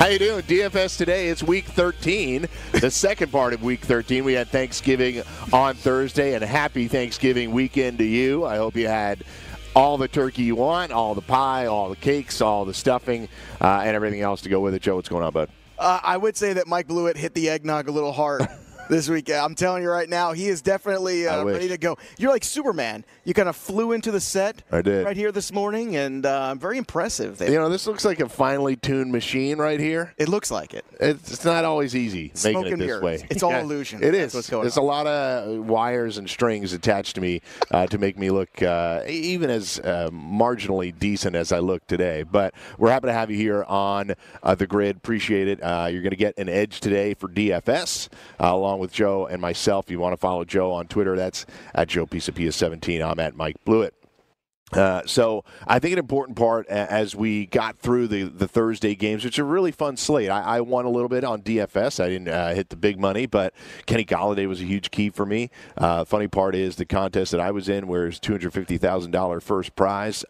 How you doing? DFS today. It's week 13, the second part of week 13. We had Thanksgiving on Thursday, and happy Thanksgiving weekend to you. I hope you had all the turkey you want, all the pie, all the cakes, all the stuffing, uh, and everything else to go with it. Joe, what's going on, bud? Uh, I would say that Mike Blewett hit the eggnog a little hard. this week. I'm telling you right now, he is definitely uh, ready to go. You're like Superman. You kind of flew into the set I did. right here this morning, and uh, very impressive. There. You know, this looks like a finely tuned machine right here. It looks like it. It's, it's not always easy Smoke making it this mirrors. way. It's all illusion. It is. what's going There's on. a lot of wires and strings attached to me uh, to make me look uh, even as uh, marginally decent as I look today. But we're happy to have you here on uh, the grid. Appreciate it. Uh, you're going to get an edge today for DFS uh, along with Joe and myself. If you want to follow Joe on Twitter, that's at Joe Pisapia 17. I'm at Mike Blewett. Uh, so I think an important part as we got through the, the Thursday games, which are really fun slate. I, I won a little bit on DFS. I didn't uh, hit the big money, but Kenny Golladay was a huge key for me. Uh, funny part is the contest that I was in, where it's two hundred fifty thousand dollar first prize.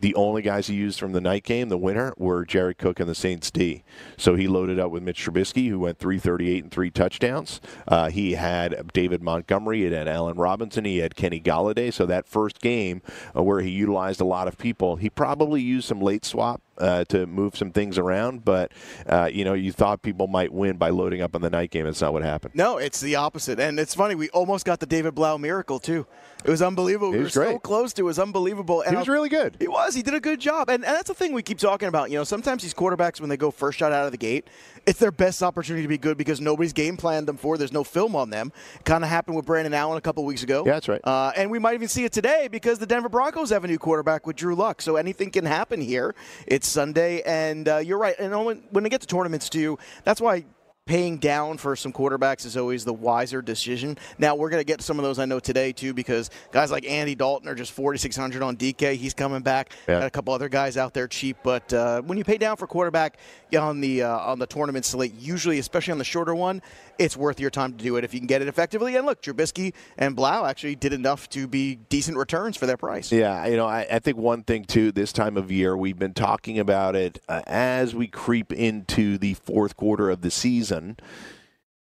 The only guys he used from the night game, the winner, were Jared Cook and the Saints D. So he loaded up with Mitch Trubisky, who went 338 and three touchdowns. Uh, he had David Montgomery, he had Allen Robinson, he had Kenny Golladay. So that first game uh, where he utilized a lot of people, he probably used some late swap uh, to move some things around. But uh, you know, you thought people might win by loading up on the night game. It's not what happened. No, it's the opposite. And it's funny, we almost got the David Blough miracle, too. It was unbelievable. He we was were so great. close to it. It was unbelievable. And He was I'll- really good. He was. He did a good job. And, and that's the thing we keep talking about. You know, sometimes these quarterbacks, when they go first shot out of the gate, it's their best opportunity to be good because nobody's game planned them for. There's no film on them. Kind of happened with Brandon Allen a couple weeks ago. Yeah, that's right. Uh, and we might even see it today because the Denver Broncos have a new quarterback with Drew Lock. So anything can happen here. It's Sunday, and uh, you're right. And when, when they get to tournaments too, that's why paying down for some quarterbacks is always the wiser decision. Now we're going to get some of those I know today too because guys like Andy Dalton are just 4600 on DK. He's coming back. Yeah. Got a couple other guys out there cheap, but uh, when you pay down for quarterback on the uh, on the tournament slate, usually especially on the shorter one, it's worth your time to do it if you can get it effectively. And look, Trubisky and Blough actually did enough to be decent returns for their price. Yeah, you know, I, I think one thing too, this time of year, we've been talking about it uh, as we creep into the fourth quarter of the season.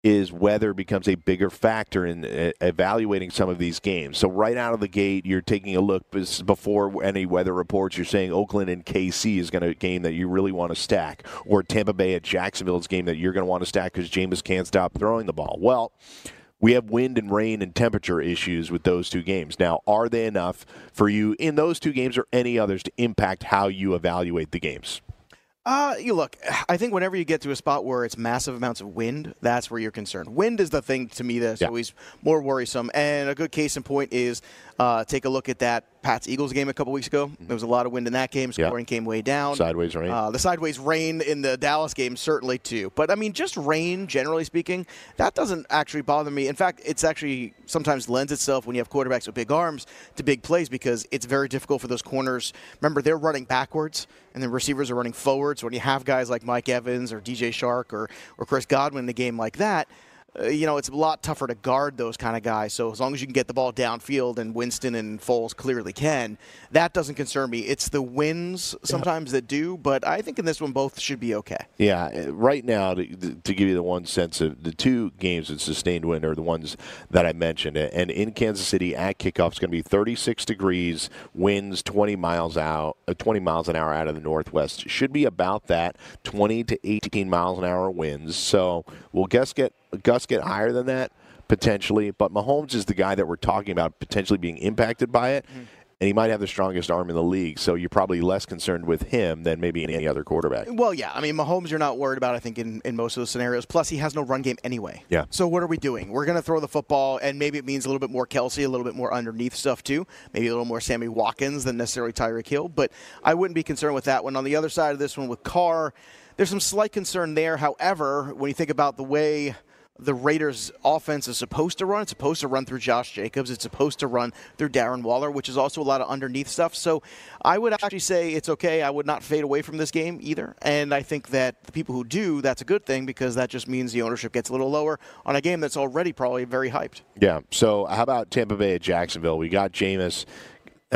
Is weather becomes a bigger factor in uh, evaluating some of these games. So right out of the gate, you're taking a look before any weather reports. You're saying Oakland and KC is going to game that you really want to stack, or Tampa Bay at Jacksonville is a game that you're going to want to stack because Jameis can't stop throwing the ball. Well, we have wind and rain and temperature issues with those two games. Now, are they enough for you in those two games or any others to impact how you evaluate the games? Uh, you look. I think whenever you get to a spot where it's massive amounts of wind, that's where you're concerned. Wind is the thing to me that's Yeah. always more worrisome. And a good case in point is uh, take a look at that Pats Eagles game a couple weeks ago. There was a lot of wind in that game. Yeah. Scoring came way down. Sideways rain. Uh, the sideways rain in the Dallas game certainly too. But I mean, just rain generally speaking, that doesn't actually bother me. In fact, it's actually sometimes lends itself when you have quarterbacks with big arms to big plays because it's very difficult for those corners. Remember, they're running backwards and the receivers are running forwards. When you have guys like Mike Evans or DJ Chark or or Chris Godwin in a game like that. Uh, you know, it's a lot tougher to guard those kind of guys. So as long as you can get the ball downfield, and Winston and Foles clearly can, that doesn't concern me. It's the wins sometimes that do, but I think in this one both should be okay. Yeah, uh, right now, to, to give you the one sense of the two games that sustained wind are the ones that I mentioned. And in Kansas City at kickoff, it's going to be 36 degrees, winds 20 miles out, uh, 20 miles an hour out of the northwest. Should be about that, 20 to 18 miles an hour winds. So we'll guess get Gus get higher than that potentially? But Mahomes is the guy that we're talking about potentially being impacted by it. Mm-hmm. And he might have the strongest arm in the league, so you're probably less concerned with him than maybe any other quarterback. Well, yeah. I mean, Mahomes, you're not worried about, I think, in, in most of those scenarios. Plus, he has no run game anyway. Yeah. So, what are we doing? We're going to throw the football, and maybe it means a little bit more Kelce, a little bit more underneath stuff, too. Maybe a little more Sammy Watkins than necessarily Tyreek Hill. But I wouldn't be concerned with that one. On the other side of this one with Carr, there's some slight concern there. However, when you think about the way the Raiders' offense is supposed to run. It's supposed to run through Josh Jacobs. It's supposed to run through Darren Waller, which is also a lot of underneath stuff. So I would actually say it's okay. I would not fade away from this game either. And I think that the people who do, that's a good thing because that just means the ownership gets a little lower on a game that's already probably very hyped. Yeah. So how about Tampa Bay at Jacksonville? We got Jameis.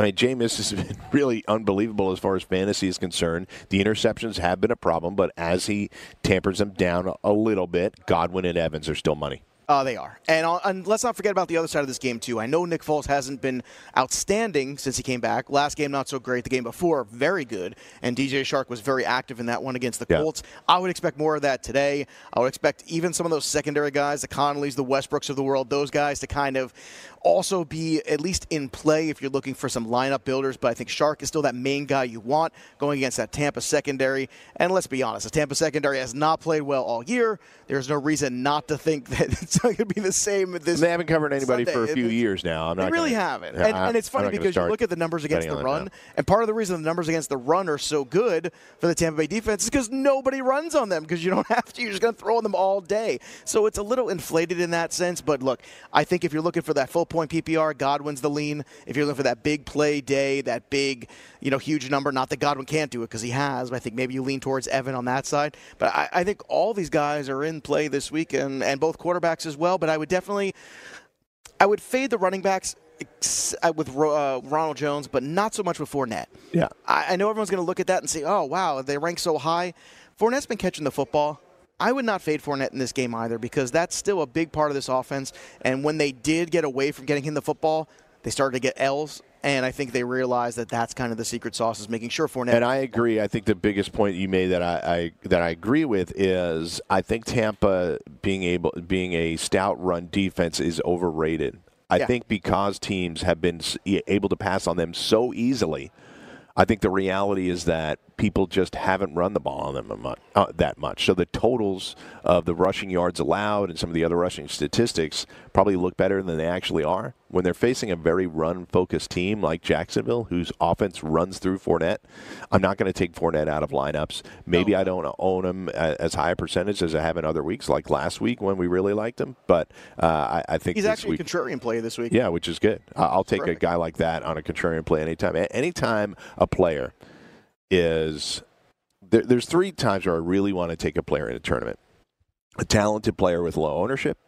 I mean, Jameis has been really unbelievable as far as fantasy is concerned. The interceptions have been a problem, but as he tampers them down a little bit, Godwin and Evans are still money. Uh, they are. And, uh, and let's not forget about the other side of this game, too. I know Nick Foles hasn't been outstanding since he came back. Last game, not so great. The game before, very good. And DJ Chark was very active in that one against the Yeah. Colts. I would expect more of that today. I would expect even some of those secondary guys, the Conleys, the Westbrooks of the world, those guys to kind of also be at least in play if you're looking for some lineup builders. But I think Chark is still that main guy you want going against that Tampa secondary. And let's be honest, the Tampa secondary has not played well all year. There's no reason not to think that it's going to be the same this They haven't covered anybody for a few It's- years now. I'm they not really gonna- haven't. And, I- and it's funny because you look at the numbers against the run, and part of the reason the numbers against the run are so good for the Tampa Bay defense is because nobody runs on them because you don't have to. You're just going to throw on them all day. So it's a little inflated in that sense. But look, I think if you're looking for that full point PPR, Godwin's the lean. If you're looking for that big play day, that big, you know, huge number, not that Godwin can't do it because he has, but I think maybe you lean towards Evan on that side. But I, I think all these guys are in play this week and, and both quarterbacks as well. But I would definitely I would fade the running backs uh, with uh, Ronald Jones, but not so much with Fournette. Yeah. I, I know everyone's going to look at that and say, "Oh, wow, they rank so high." Fournette's been catching the football. I would not fade Fournette in this game either because that's still a big part of this offense. And when they did get away from getting him the football, they started to get L's. And I think they realized that that's kind of the secret sauce is making sure Fournette. And I agree. I think the biggest point you made that I, I that I agree with is I think Tampa being able being a stout run defense is overrated. I Yeah. think because teams have been able to pass on them so easily, I think the reality is that people just haven't run the ball on them uh, that much. So the totals of the rushing yards allowed and some of the other rushing statistics probably look better than they actually are. When they're facing a very run-focused team like Jacksonville, whose offense runs through Fournette, I'm not going to take Fournette out of lineups. Maybe I don't own him as high a percentage as I have in other weeks, like last week when we really liked him. But uh, I, I think He's actually week, a contrarian play this week. yeah, which is good. I- I'll take Terrific. a guy like that on a contrarian play anytime. A- Anytime a player is there, there's three times where I really want to take a player in a tournament: a talented player with low ownership,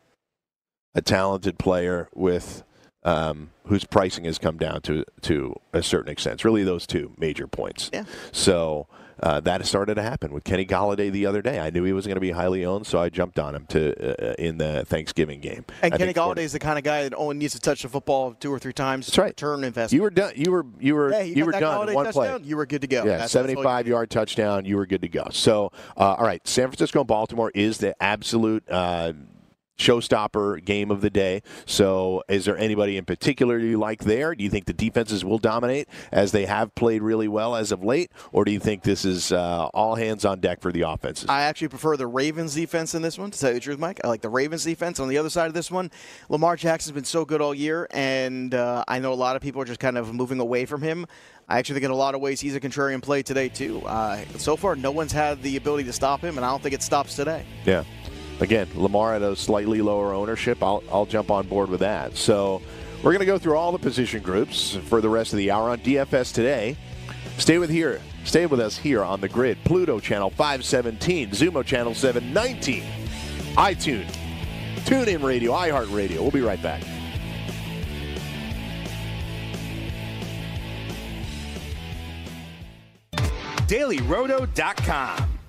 a talented player with um, whose pricing has come down to to a certain extent. It's really those two major points. Yeah. So uh, that started to happen with Kenny Golladay the other day. I knew he was going to be highly owned, so I jumped on him to uh, in the Thanksgiving game. And I Kenny Golladay is the kind of guy that only needs to touch the football two or three times. That's right. Turn investment. You were done. You were you were Hey, you, you were done Golladay one play. You were good to go. Yeah, That's- that's 75 yard touchdown. You were good to go. So, uh, all right, San Francisco and Baltimore is the absolute uh, showstopper game of the day. So, is there anybody in particular you like there? Do you think the defenses will dominate as they have played really well as of late, or do you think this is uh, all hands on deck for the offenses? I actually prefer the Ravens defense in this one. To tell you the truth, Mike, I like the Ravens defense. On the other side of this one, Lamar Jackson's been so good all year, and uh, I know a lot of people are just kind of moving away from him. I actually think in a lot of ways he's a contrarian play today too. Uh, so far, no one's had the ability to stop him, and I don't think it stops today. Yeah. Again, Lamar at a slightly lower ownership. I'll, I'll jump on board with that. So we're going to go through all the position groups for the rest of the hour on DFS today. Stay with here. Stay with us here on the grid. Pluto channel 517, Xumo channel 719, iTunes, TuneIn Radio, iHeartRadio. We'll be right back. DailyRoto.com.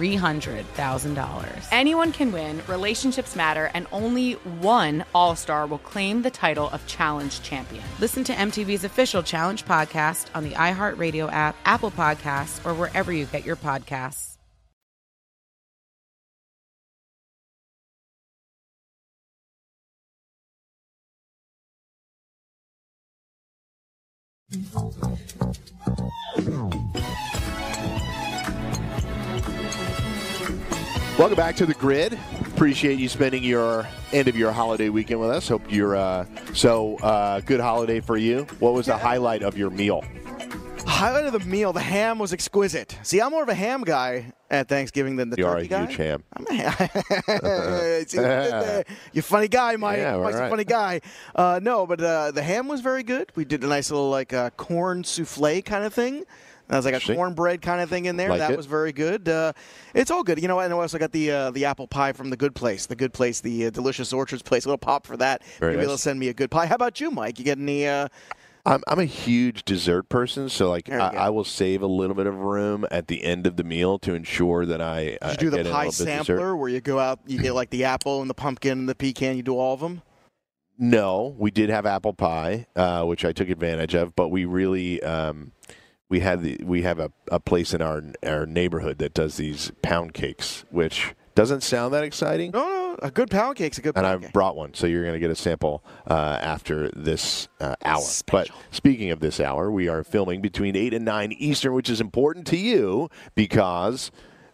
$300,000. Anyone can win, relationships matter, and only one All Star will claim the title of Challenge Champion. Listen to MTV's official Challenge podcast on the iHeartRadio app, Apple Podcasts, or wherever you get your podcasts. Welcome back to the grid. Appreciate you spending your end of your holiday weekend with us. Hope you're uh, so uh, good holiday for you. What was the highlight of your meal? Highlight of the meal, the ham was exquisite. See, I'm more of a ham guy at Thanksgiving than the You are a guy. huge ham. I'm a ham. See, You're funny guy, Mike. Yeah, Mike's a funny guy. Uh, no, but uh, the ham was very good. We did a nice little like uh, corn souffle kind of thing. That was like a cornbread kind of thing in there. Like that it. was very good. Uh, it's all good. You know, and I also got the uh, the apple pie from the Good Place. The Good Place, the uh, Delicious Orchards place. A little pop for that. Very Maybe nice. they'll send me a good pie. How about you, Mike? You get any uh, I'm, I'm a huge dessert person, so like I. I will save a little bit of room at the end of the meal to ensure that I uh, Did you do the get in a pie little bit of sampler where you go out, you get like the apple and the pumpkin and the pecan, you do all of them? No, we did have apple pie, uh, which I took advantage of, but we really um, we had the we have a, a place in our our neighborhood that does these pound cakes, which doesn't sound that exciting. No, no, a good pound cake's a good and I cake. brought one, so you're going to get a sample uh, after this uh, hour. But speaking of this hour, we are filming between eight and nine Eastern, which is important to you because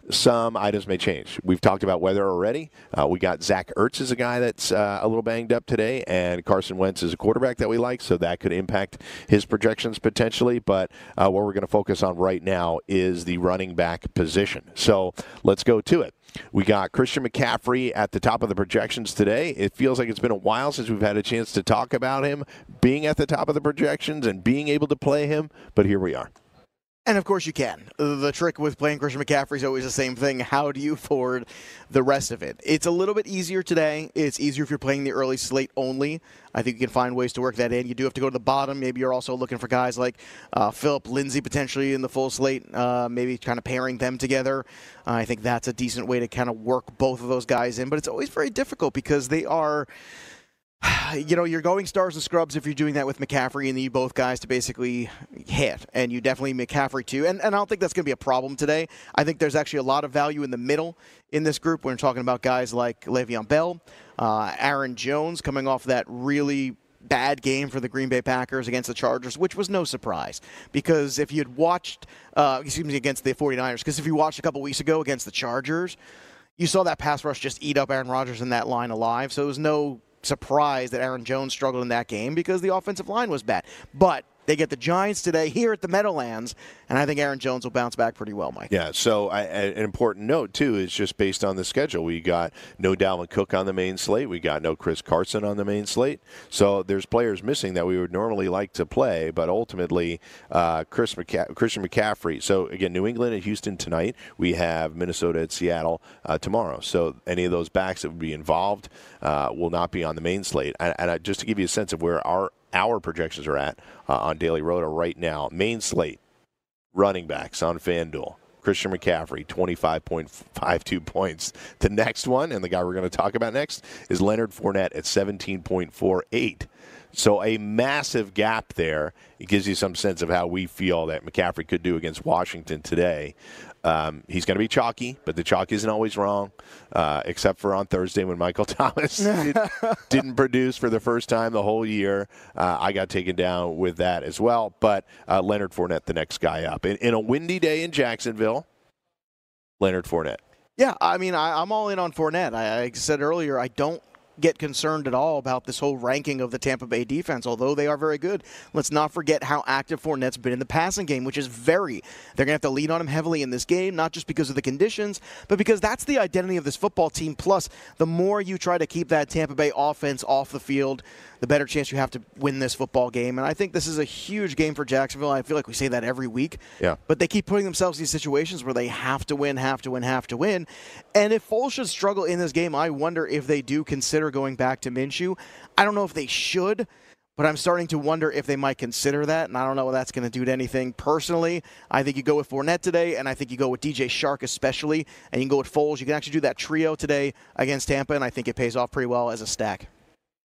some items may change. We've talked about weather already. Uh, we got Zach Ertz is a guy that's uh, a little banged up today, and Carson Wentz is a quarterback that we like, so that could impact his projections potentially. But uh, what we're going to focus on right now is the running back position. So let's go to it. We got Christian McCaffrey at the top of the projections today. It feels like it's been a while since we've had a chance to talk about him being at the top of the projections and being able to play him, but here we are. And of course you can. The trick with playing Christian McCaffrey is always the same thing. How do you afford the rest of it? It's a little bit easier today. It's easier if you're playing the early slate only. I think you can find ways to work that in. You do have to go to the bottom. Maybe you're also looking for guys like uh, Phillip Lindsay potentially in the full slate. Uh, maybe kind of pairing them together. Uh, I think that's a decent way to kind of work both of those guys in. But it's always very difficult because they are you know, you're going stars and scrubs if you're doing that with McCaffrey and you both guys to basically hit. And you definitely McCaffrey too. And, and I don't think that's going to be a problem today. I think there's actually a lot of value in the middle in this group when we're talking about guys like Le'Veon Bell, uh, Aaron Jones coming off that really bad game for the Green Bay Packers against the Chargers, which was no surprise because if you had watched, uh, excuse me, against the 49ers, because if you watched a couple weeks ago against the Chargers, you saw that pass rush just eat up Aaron Rodgers in that line alive. So it was no surprise that Aaron Jones struggled in that game because the offensive line was bad. But they get the Giants today here at the Meadowlands, and I think Aaron Jones will bounce back pretty well, Mike. Yeah, so I, an important note, too, is just based on the schedule. We got no Dalvin Cook on the main slate. We got no Chris Carson on the main slate. So there's players missing that we would normally like to play, but ultimately, uh, Chris McCa- Christian McCaffrey. So, again, New England and Houston tonight. We have Minnesota at Seattle uh, tomorrow. So any of those backs that would be involved uh, will not be on the main slate. And, and I, just to give you a sense of where our our projections are at uh, on Daily Roto right now, main slate running backs on FanDuel. Christian McCaffrey, 25.52 points. The next one, and the guy we're going to talk about next, is Leonard Fournette at 17.48. So a massive gap there. It gives you some sense of how we feel that McCaffrey could do against Washington today. Um, he's going to be chalky, but the chalk isn't always wrong, uh, except for on Thursday when Michael Thomas did, didn't produce for the first time the whole year. Uh, I got taken down with that as well. But uh, Leonard Fournette, the next guy up. In, in a windy day in Jacksonville, Leonard Fournette. Yeah, I mean, I, I'm all in on Fournette. I, I said earlier, I don't get concerned at all about this whole ranking of the Tampa Bay defense, although they are very good. Let's not forget how active Fournette's been in the passing game, which is very. They're going to have to lean on him heavily in this game, not just because of the conditions, but because that's the identity of this football team. Plus, the more you try to keep that Tampa Bay offense off the field, the better chance you have to win this football game. And I think this is a huge game for Jacksonville. I feel like we say that every week. Yeah. But they keep putting themselves in these situations where they have to win, have to win, have to win. And if Foles should struggle in this game, I wonder if they do consider going back to Minshew. I don't know if they should, but I'm starting to wonder if they might consider that. And I don't know what that's going to do to anything personally. I think you go with Fournette today, and I think you go with DJ Chark especially, and you can go with Foles. You can actually do that trio today against Tampa, and I think it pays off pretty well as a stack.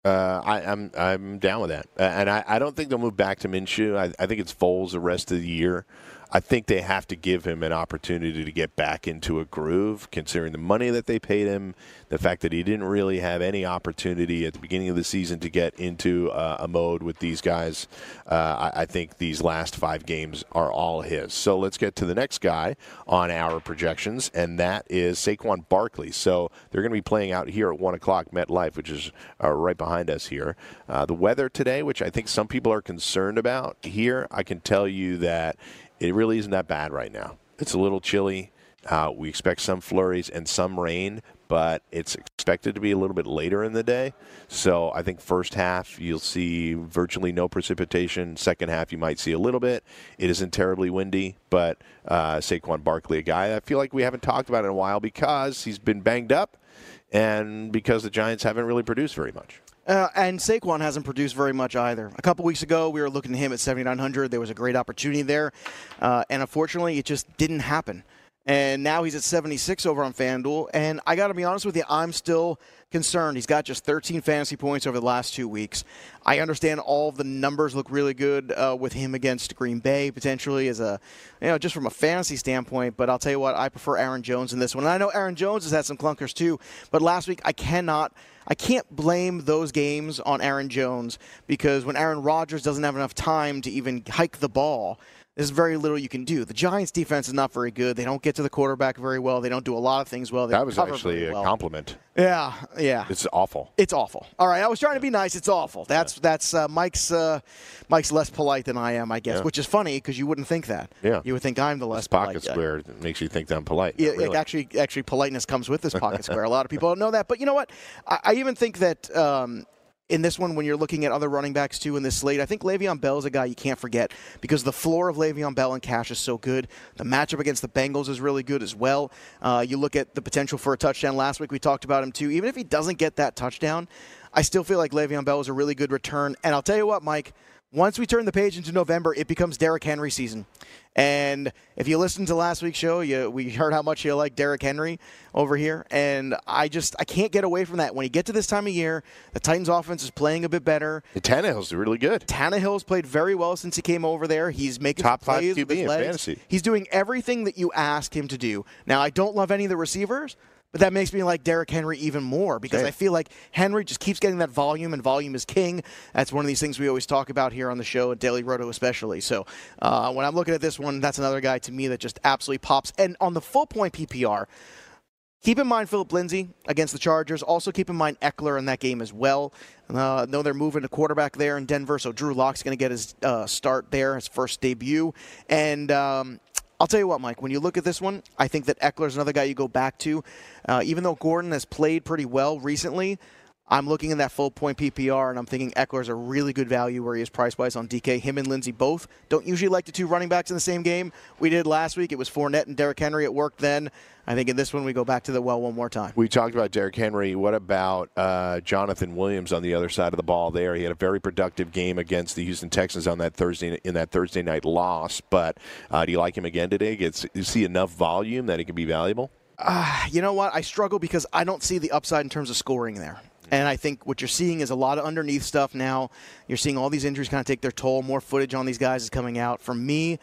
Uh, I, I'm I'm down with that, uh, and I, I don't think they'll move back to Minshew. I, I think it's Foles the rest of the year. I think they have to give him an opportunity to get back into a groove, considering the money that they paid him, the fact that he didn't really have any opportunity at the beginning of the season to get into uh, a mode with these guys. Uh, I, I think these last five games are all his. So let's get to the next guy on our projections, and that is Saquon Barkley. So they're going to be playing out here at one o'clock MetLife, which is uh, right behind us here. Uh, the weather today, which I think some people are concerned about here, I can tell you that it really isn't that bad right now. It's a little chilly. Uh, we expect some flurries and some rain, but it's expected to be a little bit later in the day. So I think first half you'll see virtually no precipitation. Second half you might see a little bit. It isn't terribly windy, but uh, Saquon Barkley, a guy I feel like we haven't talked about in a while because he's been banged up and because the Giants haven't really produced very much. Uh, and Saquon hasn't produced very much either. A couple weeks ago, we were looking at him at 7,900. There was a great opportunity there. Uh, and unfortunately, it just didn't happen. And now he's at 76 over on FanDuel. And I got to be honest with you, I'm still concerned. He's got just 13 fantasy points over the last two weeks. I understand all the numbers look really good uh, with him against Green Bay potentially as a, you know, just from a fantasy standpoint. But I'll tell you what, I prefer Aaron Jones in this one. And I know Aaron Jones has had some clunkers too. But last week, I cannot. I can't blame those games on Aaron Jones because when Aaron Rodgers doesn't have enough time to even hike the ball, there's very little you can do. The Giants' defense is not very good. They don't get to the quarterback very well. They don't do a lot of things well. They that was actually a well. compliment. Yeah, yeah. It's awful. It's awful. All right, I was trying to be nice. It's awful. That's that's uh, Mike's. Uh, Mike's less polite than I am, I guess, Yeah. which is funny because you wouldn't think that. Yeah. you would think I'm the less This pocket polite guy. square makes you think that I'm polite. Yeah, really. actually, actually, politeness comes with this pocket square. A lot of people don't know that, but you know what? I, I even think that um, in this one, when you're looking at other running backs too in this slate, I think Le'Veon Bell is a guy you can't forget because the floor of Le'Veon Bell and Cash is so good. The matchup against the Bengals is really good as well. Uh, you look at the potential for a touchdown. Last week we talked about him too. Even if he doesn't get that touchdown, I still feel like Le'Veon Bell is a really good return. And I'll tell you what, Mike. Once we turn the page into November, it becomes Derrick Henry season. And if you listened to last week's show, you, we heard how much you like Derrick Henry over here. And I just I can't get away from that. When you get to this time of year, the Titans offense is playing a bit better. And Tannehill's really good. Tannehill's played very well since he came over there. He's making Top five QB in legs. fantasy. He's doing everything that you asked him to do. Now, I don't love any of the receivers, but that makes me like Derrick Henry even more because Same. I feel like Henry just keeps getting that volume, and volume is king. That's one of these things we always talk about here on the show at Daily Roto, especially. So uh, when I'm looking at this one, that's another guy to me that just absolutely pops. And on the full point PPR, Keep in mind Phillip Lindsay against the Chargers. Also keep in mind Ekeler in that game as well. Uh, know they're moving a quarterback there in Denver, so Drew Lock's going to get his uh, start there, his first debut. And um, I'll tell you what, Mike, when you look at this one, I think that Ekeler's another guy you go back to. Uh, even though Gordon has played pretty well recently, I'm looking in that full point PPR, and I'm thinking Ekeler's a really good value where he is price wise on DK. Him and Lindsay both don't usually like the two running backs in the same game. We did last week. It was Fournette and Derrick Henry. It worked then. I think in this one we go back to the well one more time. We talked about Derrick Henry. What about uh, Jonathan Williams on the other side of the ball? There, he had a very productive game against the Houston Texans on that Thursday in that Thursday night loss. But uh, do you like him again today? Gets you see enough volume that he can be valuable? Uh, you know what? I struggle because I don't see the upside in terms of scoring there. And I think what you're seeing is a lot of underneath stuff now. You're seeing all these injuries kind of take their toll. More footage on these guys is coming out. For me,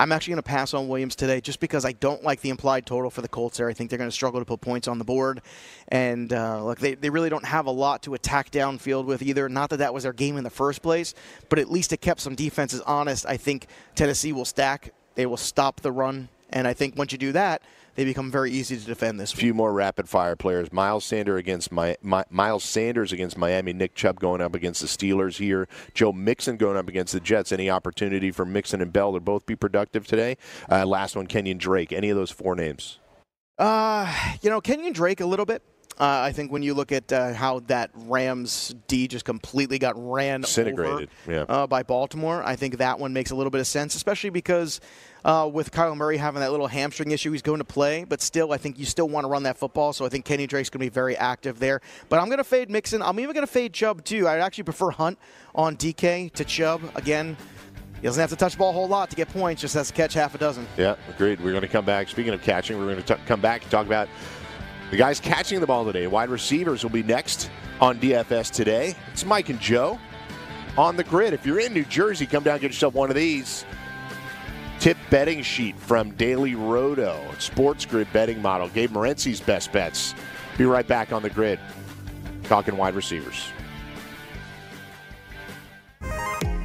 I'm actually going to pass on Williams today just because I don't like the implied total for the Colts there. I think they're going to struggle to put points on the board. And uh, look, they, they really don't have a lot to attack downfield with either. Not that that was their game in the first place, but at least it kept some defenses honest. I think Tennessee will stack, they will stop the run. And I think once you do that, they become very easy to defend this A week. few more rapid fire players. Miles Sanders against my, my, Miles Sanders against Miami. Nick Chubb going up against the Steelers here. Joe Mixon going up against the Jets. Any opportunity for Mixon and Bell to both be productive today? Uh, last one, Kenyon Drake. Any of those four names? Uh, you know, Kenyon Drake a little bit. Uh, I think when you look at uh, how that Rams D just completely got ran Disintegrated, over yeah. uh, by Baltimore, I think that one makes a little bit of sense, especially because uh, with Kyler Murray having that little hamstring issue, he's going to play, but still, I think you still want to run that football. So I think Kenny Drake's going to be very active there. But I'm going to fade Mixon. I'm even going to fade Chubb too. I actually prefer Hunt on DK to Chubb again. He doesn't have to touch the ball a whole lot to get points; just has to catch half a dozen. Yeah, agreed. We're going to come back. Speaking of catching, we're going to t- come back and talk about the guys catching the ball today. Wide receivers will be next on DFS today. It's Mike and Joe on the grid. If you're in New Jersey, come down get yourself one of these. Tip betting sheet from Daily Roto, sports grid betting model. Gabe Morency's best bets. Be right back on the grid, talking wide receivers.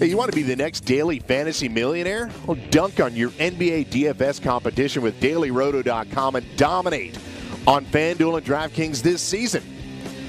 Hey, you want to be the next daily fantasy millionaire? Well, dunk on your NBA DFS competition with dailyroto.com and dominate on FanDuel and DraftKings this season.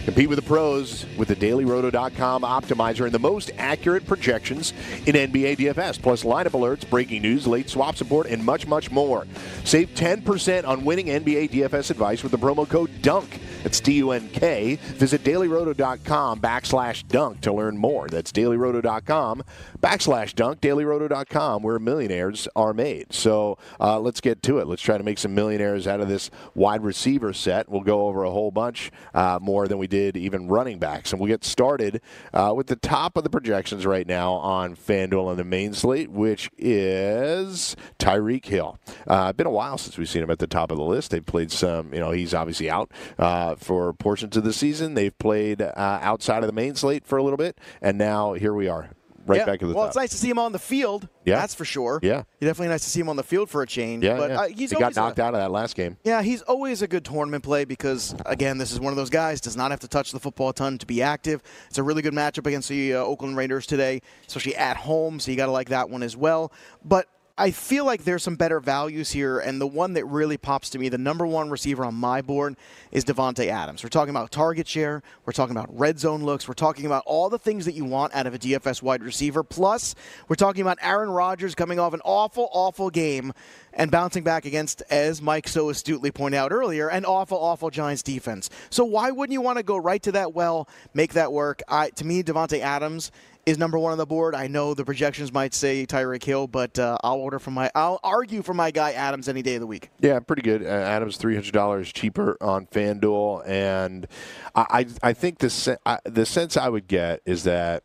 Compete with the pros with the dailyroto.com optimizer and the most accurate projections in NBA DFS, plus lineup alerts, breaking news, late swap support, and much, much more. Save 10% on winning NBA DFS advice with the promo code DUNK. That's D U N K. Visit dailyroto.com backslash dunk to learn more. That's dailyroto.com backslash dunk. Dailyroto.com, where millionaires are made. So uh, let's get to it. Let's try to make some millionaires out of this wide receiver set. We'll go over a whole bunch uh, more than we did even running backs. And we'll get started uh, with the top of the projections right now on FanDuel on the main slate, which is Tyreek Hill. Uh, been a while since we've seen him at the top of the list. They've played some, you know, he's obviously out uh, for portions of the season. They've played uh, outside of the main slate for a little bit, and now here we are. Right yeah. back at the well, top. it's nice to see him on the field. Yeah. that's for sure. Yeah. definitely nice to see him on the field for a change. Yeah, but yeah. Uh, he's he got always a- knocked out of that last game. Yeah, he's always a good tournament play because, again, this is one of those guys does not have to touch the football a ton to be active. It's a really good matchup against the uh, Oakland Raiders today, especially at home. So you got to like that one as well. But I feel like there's some better values here, and the one that really pops to me, the number one receiver on my board, is Davante Adams. We're talking about target share, we're talking about red zone looks, we're talking about all the things that you want out of a DFS wide receiver. Plus, we're talking about Aaron Rodgers coming off an awful, awful game and bouncing back against, as Mike so astutely pointed out earlier, an awful, awful Giants defense. So why wouldn't you want to go right to that well, make that work? I, to me, Davante Adams is number one on the board. I know the projections might say Tyreek Hill, but uh, I'll order for my, I'll argue for my guy Adams any day of the week. Yeah, pretty good. Uh, Adams three hundred dollars cheaper on FanDuel, and I I, I think the se- I, the sense I would get is that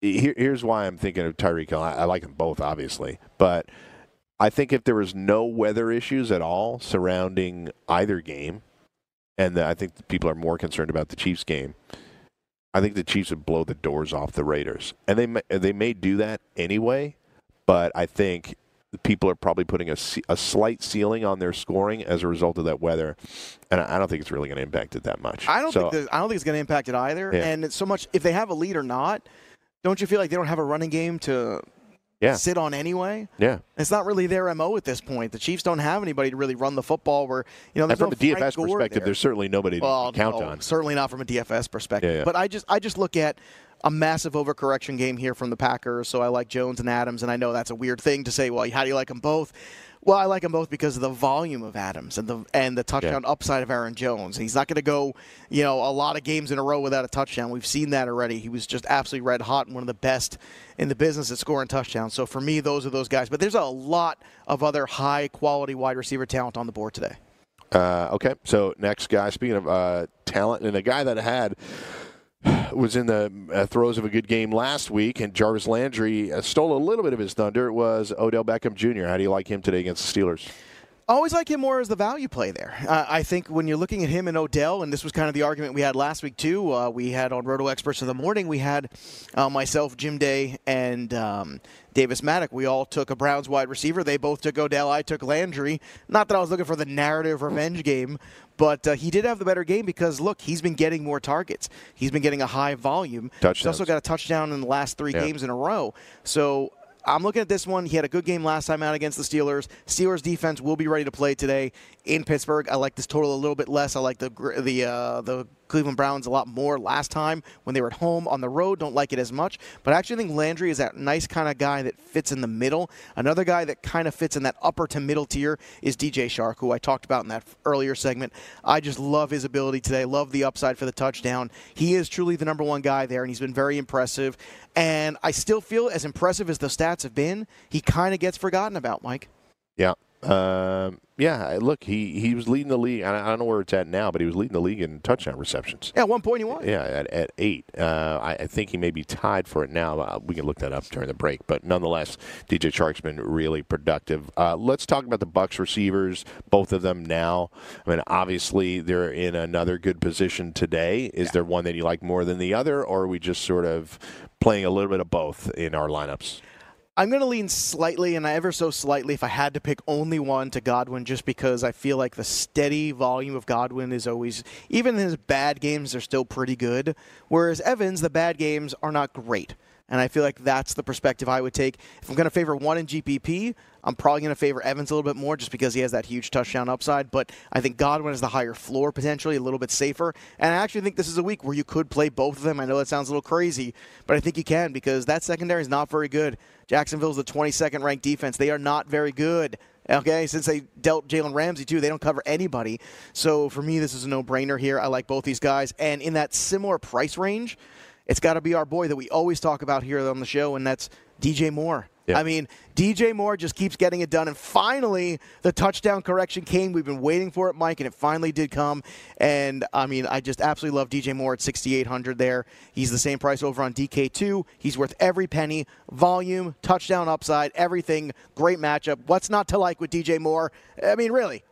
here, here's why I'm thinking of Tyreek Hill. I, I like them both, obviously, but I think if there was no weather issues at all surrounding either game, and the, I think people are more concerned about the Chiefs game. I think the Chiefs would blow the doors off the Raiders, and they may, they may do that anyway. But I think people are probably putting a, a slight ceiling on their scoring as a result of that weather, and I don't think it's really going to impact it that much. I don't so, think I don't think it's going to impact it either. Yeah. And it's so much if they have a lead or not. Don't you feel like they don't have a running game to yeah. sit on anyway? Yeah. It's not really their mo at this point. The Chiefs don't have anybody to really run the football. Where you know, and from no a DFS Frank perspective, there. there's certainly nobody well, to count no, on. Certainly not from a DFS perspective. Yeah, yeah. But I just I just look at a massive overcorrection game here from the Packers. So I like Jones and Adams, and I know that's a weird thing to say. Well, how do you like them both? Well, I like them both because of the volume of Adams and the and the touchdown upside of Aaron Jones. He's not going to go, you know, a lot of games in a row without a touchdown. We've seen that already. He was just absolutely red hot and one of the best in the business at scoring touchdowns. So for me, those are those guys. But there's a lot of other high quality wide receiver talent on the board today. Uh, okay, so next guy. Speaking of uh, talent, and a guy that had was in the uh, throes of a good game last week, and Jarvis Landry uh, stole a little bit of his thunder. It was Odell Beckham Jr. How do you like him today against the Steelers? Always like him more as the value play there. Uh, I think when you're looking at him and Odell, and this was kind of the argument we had last week too. Uh, we had on Roto Experts in the morning. We had uh, myself, Jim Day, and um, Davis Mattek. We all took a Browns wide receiver. They both took Odell. I took Landry. Not that I was looking for the narrative revenge game, but uh, he did have the better game because look, he's been getting more targets. He's been getting a high volume. Touchdowns. He's also got a touchdown in the last three Yeah. games in a row. So I'm looking at this one. He had a good game last time out against the Steelers. Steelers defense will be ready to play today in Pittsburgh. I like this total a little bit less. I like the the uh, the Cleveland Browns a lot more last time when they were at home on the road. Don't like it as much, but I actually think Landry is that nice kind of guy that fits in the middle. Another guy that kind of fits in that upper to middle tier is DJ Chark, who I talked about in that earlier segment. I just love his ability today. Love the upside for the touchdown. He is truly the number one guy there, and he's been very impressive. And I still feel as impressive as the stats have been, he kind of gets forgotten about, Mike. Yeah. Um, yeah, look, he, he was leading the league. I I don't know where it's at now, but he was leading the league in touchdown receptions. Yeah, at one point he won. Yeah, at, at eight. Uh, I, I think he may be tied for it now. Uh, we can look that up during the break. But nonetheless, DJ Chark's been really productive. Uh, let's talk about the Bucks receivers, both of them now. I mean, obviously they're in another good position today. Is there one that you like more than the other, or are we just sort of playing a little bit of both in our lineups? I'm going to lean slightly, and ever so slightly, if I had to pick only one to Godwin, just because I feel like the steady volume of Godwin is always, even in his bad games, they're still pretty good. Whereas Evans, the bad games are not great. And I feel like that's the perspective I would take. If I'm going to favor one in GPP, I'm probably going to favor Evans a little bit more just because he has that huge touchdown upside. But I think Godwin is the higher floor, potentially a little bit safer. And I actually think this is a week where you could play both of them. I know that sounds a little crazy, but I think you can because that secondary is not very good. Jacksonville's the 22nd ranked defense. They are not very good. Okay, since they dealt Jalen Ramsey too, they don't cover anybody. So for me, this is a no-brainer here. I like both these guys, and in that similar price range, it's got to be our boy that we always talk about here on the show, and that's DJ Moore. Yeah. I mean, DJ Moore just keeps getting it done, and finally the touchdown correction came. We've been waiting for it, Mike, and it finally did come. And I mean, I just absolutely love DJ Moore at 6,800 there. He's the same price over on DK2. He's worth every penny. Volume, touchdown upside, everything. Great matchup. What's not to like with DJ Moore? I mean, really,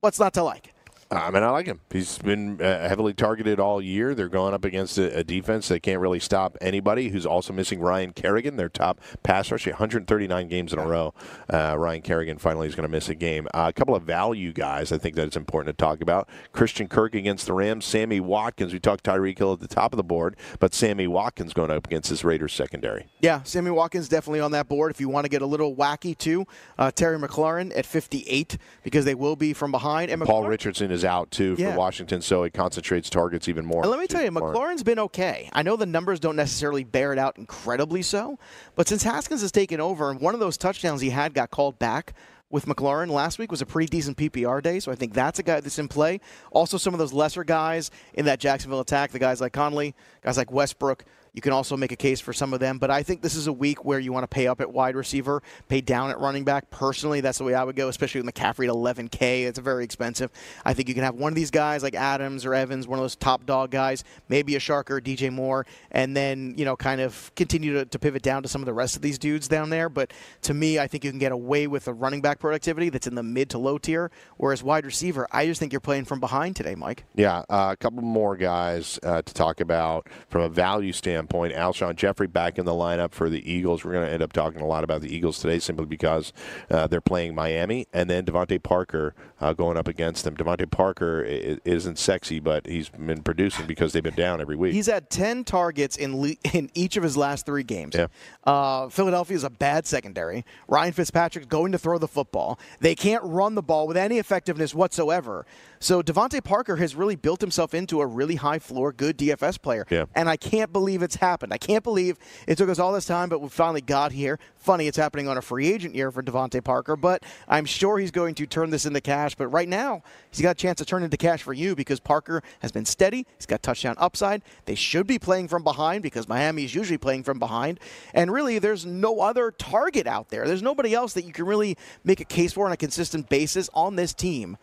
what's not to like? I mean, I like him. He's been uh, heavily targeted all year. They're going up against a, a defense that can't really stop anybody. Who's also missing Ryan Kerrigan, their top pass rusher, 139 games in a row. Uh, Ryan Kerrigan finally is going to miss a game. Uh, a couple of value guys, I think that it's important to talk about. Christian Kirk against the Rams. Sammy Watkins. We talked Tyreek Hill at the top of the board, but Sammy Watkins going up against this Raiders secondary. Yeah, Sammy Watkins definitely on that board. If you want to get a little wacky too, uh, Terry McLaurin at 58 because they will be from behind. And Paul McLaurin- Richardson is out too Yeah. for Washington, so it concentrates targets even more. And let me tell you, McLaurin. McLaurin's been okay. I know the numbers don't necessarily bear it out incredibly so, but since Haskins has taken over, and one of those touchdowns he had got called back with McLaurin last week was a pretty decent PPR day, so I think that's a guy that's in play. Also, some of those lesser guys in that Jacksonville attack, the guys like Conley, guys like Westbrook. You can also make a case for some of them, but I think this is a week where you want to pay up at wide receiver, pay down at running back. Personally, that's the way I would go, especially with McCaffrey at 11K. It's very expensive. I think you can have one of these guys like Adams or Evans, one of those top dog guys, maybe a Sharker, DJ Moore, and then, you know, kind of continue to, to pivot down to some of the rest of these dudes down there. But to me, I think you can get away with the running back productivity that's in the mid to low tier, whereas wide receiver, I just think you're playing from behind today, Mike. Yeah, uh, a couple more guys uh, to talk about from a value standpoint. Standpoint. Alshon Jeffery back in the lineup for the Eagles. We're going to end up talking a lot about the Eagles today simply because uh, they're playing Miami. And then DeVante Parker uh, going up against them. DeVante Parker isn't sexy, but he's been producing because they've been down every week. He's had 10 targets in, le- in each of his last three games. Yeah. Uh, Philadelphia is a bad secondary. Ryan Fitzpatrick's going to throw the football. They can't run the ball with any effectiveness whatsoever. So DeVante Parker has really built himself into a really high floor, good DFS player. Yeah. And I can't believe it's happened. I can't believe it took us all this time, but we finally got here. Funny, it's happening on a free agent year for DeVante Parker, but I'm sure he's going to turn this into cash. But right now, he's got a chance to turn into cash for you because Parker has been steady. He's got touchdown upside. They should be playing from behind because Miami is usually playing from behind. And really, there's no other target out there. There's nobody else that you can really make a case for on a consistent basis on this team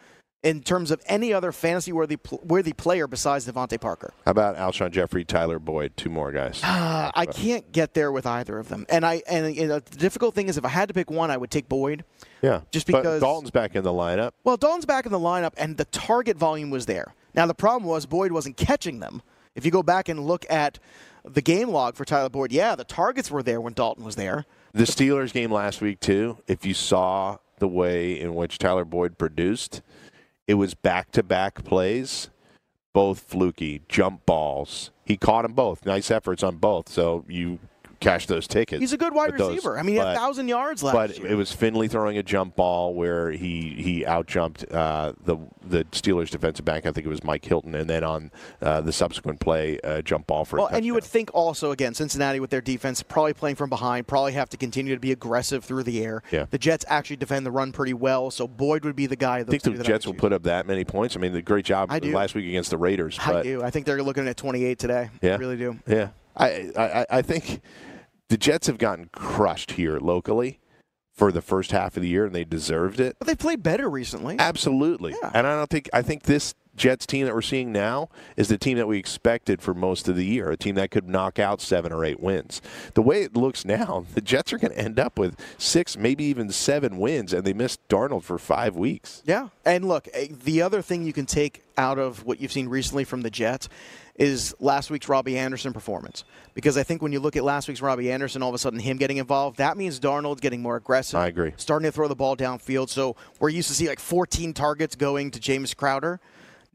in terms of any other fantasy worthy worthy player besides DeVante Parker. How about Alshon Jeffery, Tyler Boyd, two more guys? Uh, I can't get there with either of them. And I and you know, the difficult thing is if I had to pick one, I would take Boyd. Yeah, just because but Dalton's back in the lineup. Well, Dalton's back in the lineup, and the target volume was there. Now the problem was Boyd wasn't catching them. If you go back and look at the game log for Tyler Boyd, yeah, the targets were there when Dalton was there. The Steelers game last week too. If you saw the way in which Tyler Boyd produced it was back to back plays, both fluky, jump balls. He caught them both. Nice efforts on both. So you cash those tickets. He's a good wide receiver. Those. I mean, he but, had thousand yards last week. but year. it was Finley throwing a jump ball where he he outjumped uh, the the Steelers defensive back. I think it was Mike Hilton, and then on uh, the subsequent play, uh, jump ball for. Well, and you would think also again, Cincinnati with their defense probably playing from behind, probably have to continue to be aggressive through the air. Yeah. The Jets actually defend the run pretty well, so Boyd would be the guy. I think the Jets will put up that many points. I mean, the great job last week against the Raiders. I do. I think they're looking at 28 today. Yeah, I really do. Yeah, I I, I think the Jets have gotten crushed here locally for the first half of the year, and they deserved it. But they played better recently. Absolutely. Yeah. And I don't think I think this Jets team that we're seeing now is the team that we expected for most of the year, a team that could knock out seven or eight wins. The way it looks now, the Jets are going to end up with six, maybe even seven wins, and they missed Darnold for five weeks. Yeah. And look, eh, the other thing you can take out of what you've seen recently from the Jets is last week's Robbie Anderson performance. Because I think when you look at last week's Robbie Anderson, all of a sudden him getting involved, that means Darnold's getting more aggressive. I agree. Starting to throw the ball downfield. So we're used to see like 14 targets going to Jamison Crowder.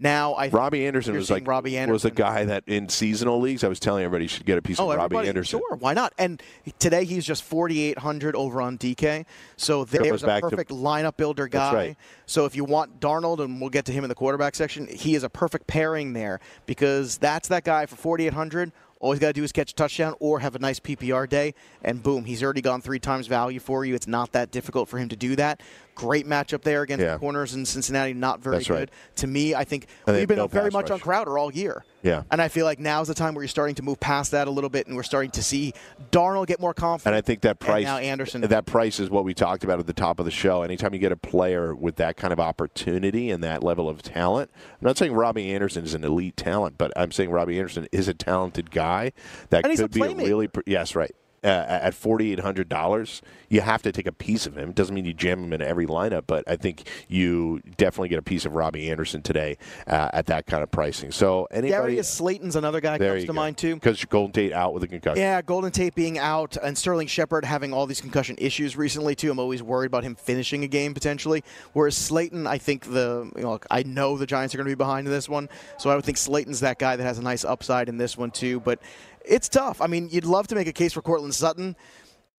Now I Robbie Anderson was like Robbie Anderson. was a guy that in seasonal leagues I was telling everybody should get a piece oh, of Robbie Anderson. Sure, why not? And today he's just 4,800 over on DK. So there's a perfect lineup builder guy. Right. So if you want Darnold, and we'll get to him in the quarterback section, he is a perfect pairing there because that's that guy for 4,800. All he's got to do is catch a touchdown or have a nice PPR day, and boom, he's already gone three times value for you. It's not that difficult for him to do that. Great matchup there against yeah. the corners in Cincinnati. Not very That's good. Right. To me, I think and we've been no very much rush. on Crowder all year. Yeah. And I feel like now's the time where you're starting to move past that a little bit, and we're starting to see Darnold get more confident. And I think that price, now Anderson, that price is what we talked about at the top of the show. Anytime you get a player with that kind of opportunity and that level of talent, I'm not saying Robbie Anderson is an elite talent, but I'm saying Robbie Anderson is a talented guy that could a be a really yes, right. Uh, at forty eight hundred dollars, you have to take a piece of him. It doesn't mean you jam him in every lineup, but I think you definitely get a piece of Robbie Anderson today uh, at that kind of pricing. So anybody, Darius Slayton's another guy comes to go. mind too. because Golden Tate out with a concussion. Yeah, Golden Tate being out and Sterling Shepard having all these concussion issues recently too. I'm always worried about him finishing a game potentially. Whereas Slayton, I think the you know, look, I know the Giants are going to be behind in this one, so I would think Slayton's that guy that has a nice upside in this one too. But it's tough. I mean, you'd love to make a case for Courtland Sutton.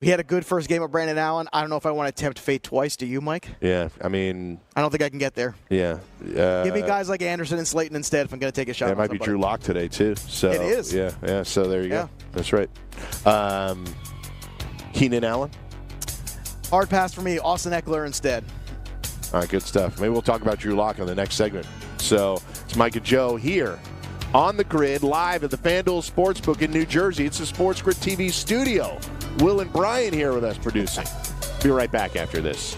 He had a good first game of Brandon Allen. I don't know if I want to tempt fate twice. Do you, Mike? Yeah, I mean, I don't think I can get there. yeah. Uh, Give me guys like Anderson and Slayton instead if I'm going to take a shot. That on might be. Drew Lock today too. So It is. Yeah, yeah. So there you Yeah. go. That's right. Um, Keenan Allen. Hard pass for me. Austin Ekeler instead. All right, good stuff. Maybe we'll talk about Drew Lock in the next segment. So it's Mike and Joe here on the grid, live at the FanDuel Sportsbook in New Jersey. It's the Sports Grid TV studio. Will and Brian here with us producing. Be right back after this.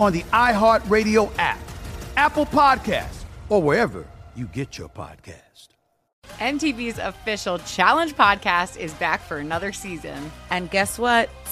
on the iHeartRadio app, Apple Podcasts, or wherever you get your podcast. MTV's official Challenge podcast is back for another season. And guess what?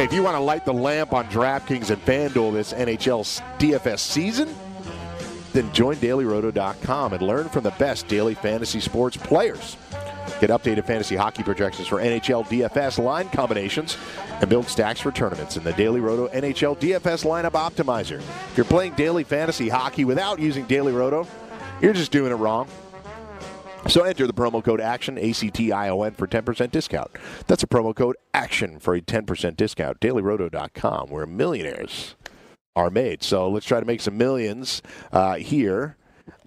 Hey, if you want to light the lamp on DraftKings and FanDuel this NHL DFS season, then join dailyroto.com and learn from the best daily fantasy sports players. Get updated fantasy hockey projections for NHL DFS line combinations and build stacks for tournaments in the Daily Roto NHL DFS lineup optimizer. If you're playing daily fantasy hockey without using Daily Roto, you're just doing it wrong. So enter the promo code ACTION, A-C-T-I-O-N, for 10% discount. That's a promo code ACTION for a 10% discount. DailyRoto.com, where millionaires are made. So let's try to make some millions uh, here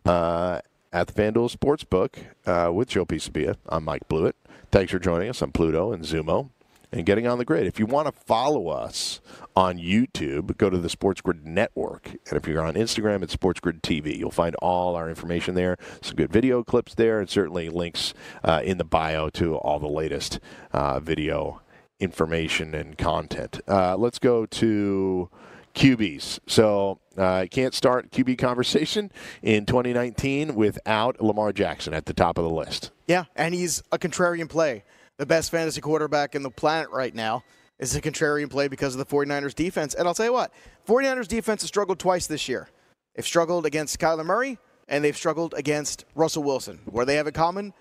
uh, at the FanDuel Sportsbook uh, with Joe Pisapia. I'm Mike Blewett. Thanks for joining us on Pluto and Xumo and getting on the grid. If you want to follow us on YouTube, go to the Sports Grid Network. And if you're on Instagram, it's Sports Grid TV. You'll find all our information there, some good video clips there, and certainly links uh, in the bio to all the latest uh, video information and content. Uh, let's go to QBs. So I uh, can't start QB conversation in 2019 without Lamar Jackson at the top of the list. Yeah, and he's a contrarian play. The best fantasy quarterback in the planet right now is a contrarian play because of the 49ers defense. And I'll tell you what, 49ers defense has struggled twice this year. They've struggled against Kyler Murray and they've struggled against Russell Wilson. Where they have in common,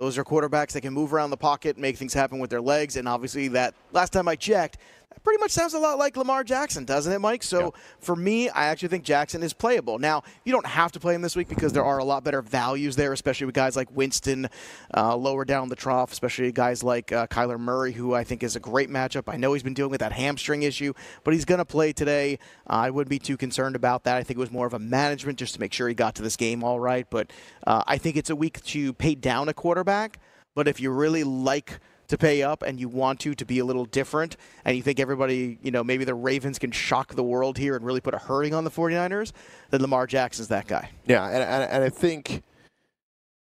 those are quarterbacks that can move around the pocket, make things happen with their legs, and obviously that last time I checked, pretty much sounds a lot like Lamar Jackson, doesn't it, Mike? So Yeah. for me, I actually think Jackson is playable. Now, you don't have to play him this week because there are a lot better values there, especially with guys like Winston uh, lower down the trough, especially guys like uh, Kyler Murray, who I think is a great matchup. I know he's been dealing with that hamstring issue, but he's going to play today. Uh, I wouldn't be too concerned about that. I think it was more of a management just to make sure he got to this game all right. But uh, I think it's a week to pay down a quarterback. But if you really like to pay up and you want to to be a little different and you think everybody, you know, maybe the Ravens can shock the world here and really put a hurting on the 49ers, then Lamar Jackson's that guy. Yeah, and, and, and I think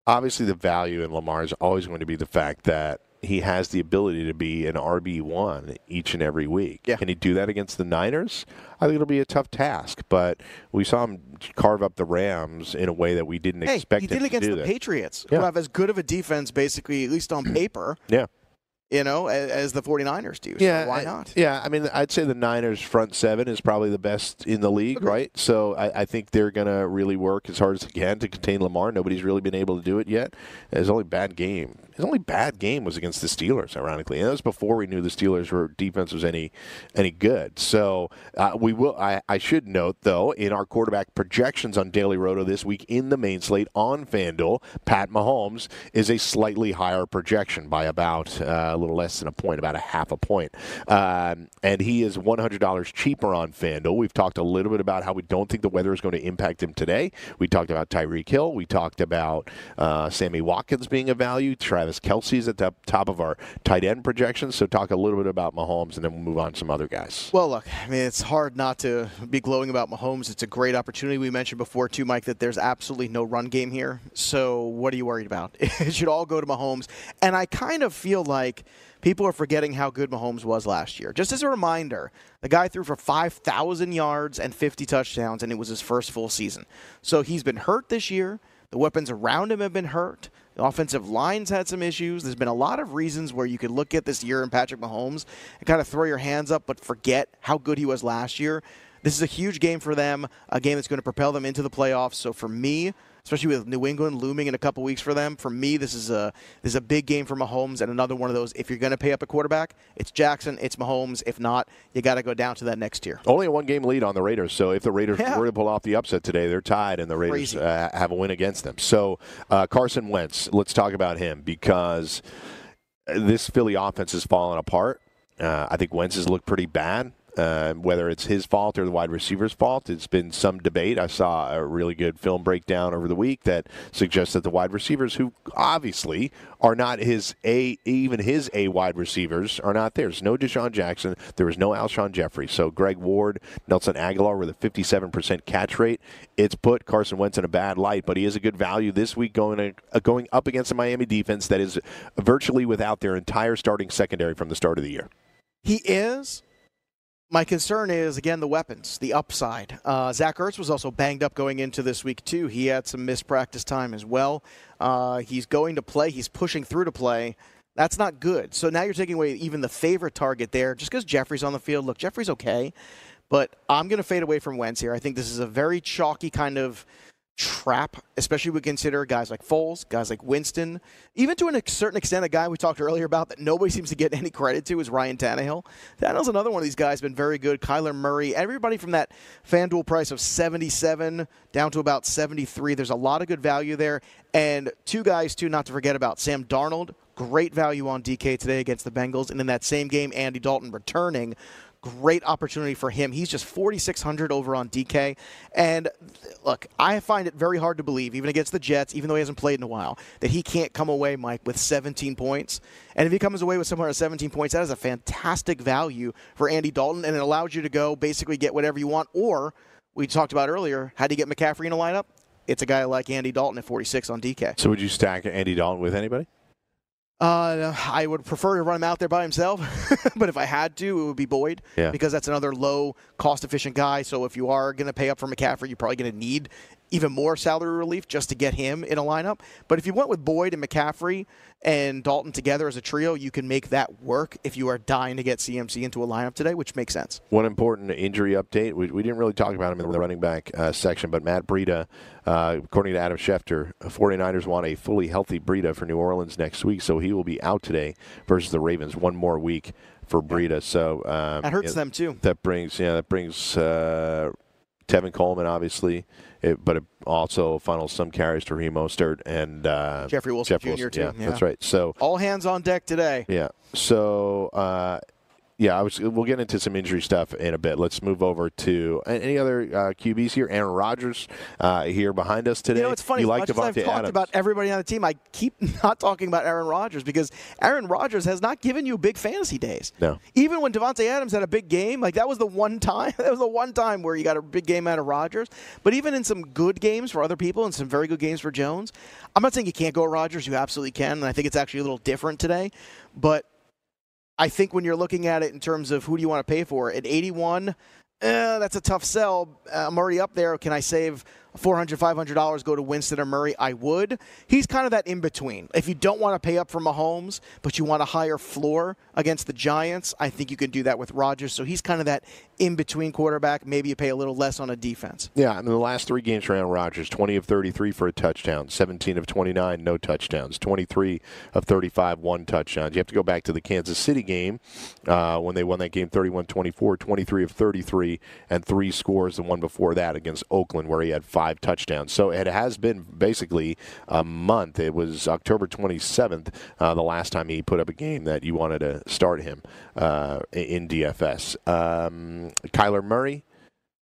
obviously the value in Lamar is always going to be the fact that he has the ability to be an RB one each and every week. Yeah. Can he do that against the Niners? I think it'll be a tough task, but we saw him carve up the Rams in a way that we didn't Hey, expect he did against the that. Patriots, Yeah. who have as good of a defense, basically, at least on paper, Yeah. You know, as, as the 49ers do. So Yeah, why I- not? Yeah, I mean, I'd say the Niners' front seven is probably the best in the league, right? So I, I think they're going to really work as hard as they can to contain Lamar. Nobody's really been able to do it yet. His only bad game, his only bad game was against the Steelers, ironically, and that was before we knew the Steelers' were defense was any any good. So uh, we will. I, I should note though, in our quarterback projections on Daily Roto this week in the main slate on FanDuel, Pat Mahomes is a slightly higher projection by about uh, little less than a point, about a half a point. Um, and he is $100 cheaper on FanDuel. We've talked a little bit about how we don't think the weather is going to impact him today. We talked about Tyreek Hill. We talked about uh, Sammy Watkins being a value. Travis Kelce's at the top of our tight end projections. So talk a little bit about Mahomes, and then we'll move on to some other guys. Well, look, I mean, it's hard not to be glowing about Mahomes. It's a great opportunity. We mentioned before, too, Mike, that there's absolutely no run game here. So what are you worried about? It should all go to Mahomes. And I kind of feel like people are forgetting how good Mahomes was last year. Just as a reminder, the guy threw for 5,000 yards and 50 touchdowns, and it was his first full season. So he's been hurt this year. The weapons around him have been hurt. The offensive line's had some issues. There's been a lot of reasons where you could look at this year in Patrick Mahomes and kind of throw your hands up, but forget how good he was last year. This is a huge game for them, a game that's going to propel them into the playoffs. So for me, especially with New England looming in a couple weeks for them, for me, this is a this is a big game for Mahomes and another one of those. If you're going to pay up a quarterback, it's Jackson, it's Mahomes. If not, you got to go down to that next tier. Only a one game lead on the Raiders. So if the Raiders Yeah. were to pull off the upset today, they're tied, and the Raiders uh, have a win against them. So uh, Carson Wentz, let's talk about him because this Philly offense has fallen apart. Uh, I think Wentz has looked pretty bad. Uh, whether it's his fault or the wide receiver's fault, it's been some debate. I saw a really good film breakdown over the week that suggests that the wide receivers, who obviously are not his a even his a wide receivers, are not there. There's no DeSean Jackson. There was no Alshon Jeffery. So Greg Ward, Nelson Agholor with a 57% catch rate. It's put Carson Wentz in a bad light, but he is a good value this week going uh, going up against a Miami defense that is virtually without their entire starting secondary from the start of the year. He is. My concern is again the weapons, the upside. Uh, Zach Ertz was also banged up going into this week too. He had some missed practice time as well. Uh, he's going to play. He's pushing through to play. That's not good. So now you're taking away even the favorite target there, just because Jeffery's on the field. Look, Jeffery's okay, but I'm going to fade away from Wentz here. I think this is a very chalky kind of trap, especially we consider guys like Foles, guys like Winston, even to a certain extent, a guy we talked earlier about that nobody seems to get any credit to is Ryan Tannehill. Tannehill's another one of these guys, been very good. Kyler Murray, everybody from that FanDuel price of 77 down to about 73. There's a lot of good value there. And two guys, too, not to forget about Sam Darnold. Great value on DK today against the Bengals. And in that same game, Andy Dalton returning great opportunity for him. He's just 4,600 over on DK. And look, I find it very hard to believe, even against the Jets, even though he hasn't played in a while, that he can't come away, Mike, with 17 points. And if he comes away with somewhere at 17 points, that is a fantastic value for Andy Dalton, and it allows you to go basically get whatever you want. Or we talked about earlier, how do you get McCaffrey in a lineup? It's a guy like Andy Dalton at 46 on DK. So would you stack Andy Dalton with anybody? Uh, I would prefer to run him out there by himself, but if I had to, it would be Boyd Yeah. because that's another low cost efficient guy. So if you are going to pay up for McCaffrey, you're probably going to need even more salary relief just to get him in a lineup. But if you went with Boyd and McCaffrey and Dalton together as a trio, you can make that work if you are dying to get CMC into a lineup today, which makes sense. One important injury update. We, we didn't really talk about him in the running back uh, section, but Matt Breida, uh, according to Adam Schefter, 49ers want a fully healthy Breida for New Orleans next week, so he will be out today versus the Ravens one more week for Breida. So um, That hurts them, too. That brings yeah that brings uh, Tevin Coleman obviously, it, but it also funnels some carries to Raheem Mostert and uh, Jeffrey Wilson Jeff Jr. Wilson. too. Yeah, Yeah. that's right. So All hands on deck today. yeah. So uh, yeah, I was. We'll get into some injury stuff in a bit. Let's move over to any other uh, QBs here. Aaron Rodgers uh, here behind us today. You know, it's funny. You like as I've talked Adams? about everybody on the team, I keep not talking about Aaron Rodgers because Aaron Rodgers has not given you big fantasy days. No. Even when Davante Adams had a big game, like that was the one time. That was the one time where you got a big game out of Rodgers. But even in some good games for other people and some very good games for Jones, I'm not saying you can't go Rodgers. You absolutely can, and I think it's actually a little different today. But I think when you're looking at it in terms of who do you want to pay for, at 81, eh, that's a tough sell. Uh, I'm already up there. Can I save $400, $500, go to Winston or Murray? I would. He's kind of that in between. If you don't want to pay up for Mahomes, but you want a higher floor against the Giants, I think you can do that with Rodgers. So he's kind of that in between quarterback. Maybe you pay a little less on a defense. Yeah, in the last three games around Rodgers, 20 of 33 for a touchdown, 17 of 29, no touchdowns, 23 of 35, one touchdown. You have to go back to the Kansas City game uh, when they won that game 31 24, 23 of 33, and three scores, the one before that against Oakland, where he had five touchdowns. So it has been basically a month. It was October 27th, uh, the last time he put up a game that you wanted to start him uh, in DFS. Um, Kyler Murray.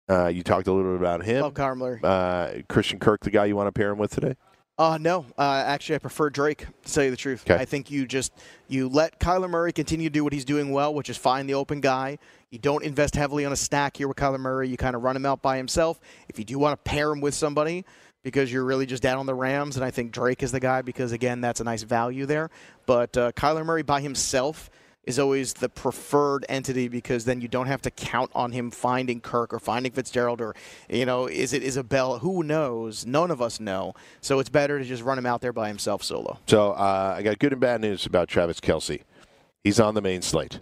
Uh, you talked a little bit about him. Love Kyler Murray. Uh, Christian Kirk, the guy you want to pair him with today? Uh, no, uh, actually, I prefer Drake. To tell you the truth, Okay. I think you just you let Kyler Murray continue to do what he's doing well, which is find the open guy. You don't invest heavily on a stack here with Kyler Murray. You kind of run him out by himself. If you do want to pair him with somebody because you're really just down on the Rams, and I think Drake is the guy because again, that's a nice value there. But uh, Kyler Murray by himself is always the preferred entity because then you don't have to count on him finding Kirk or finding Fitzgerald or, you know, is it Isabella? Who knows? None of us know. So it's better to just run him out there by himself solo. So uh, I got good and bad news about Travis Kelce. He's on the main slate.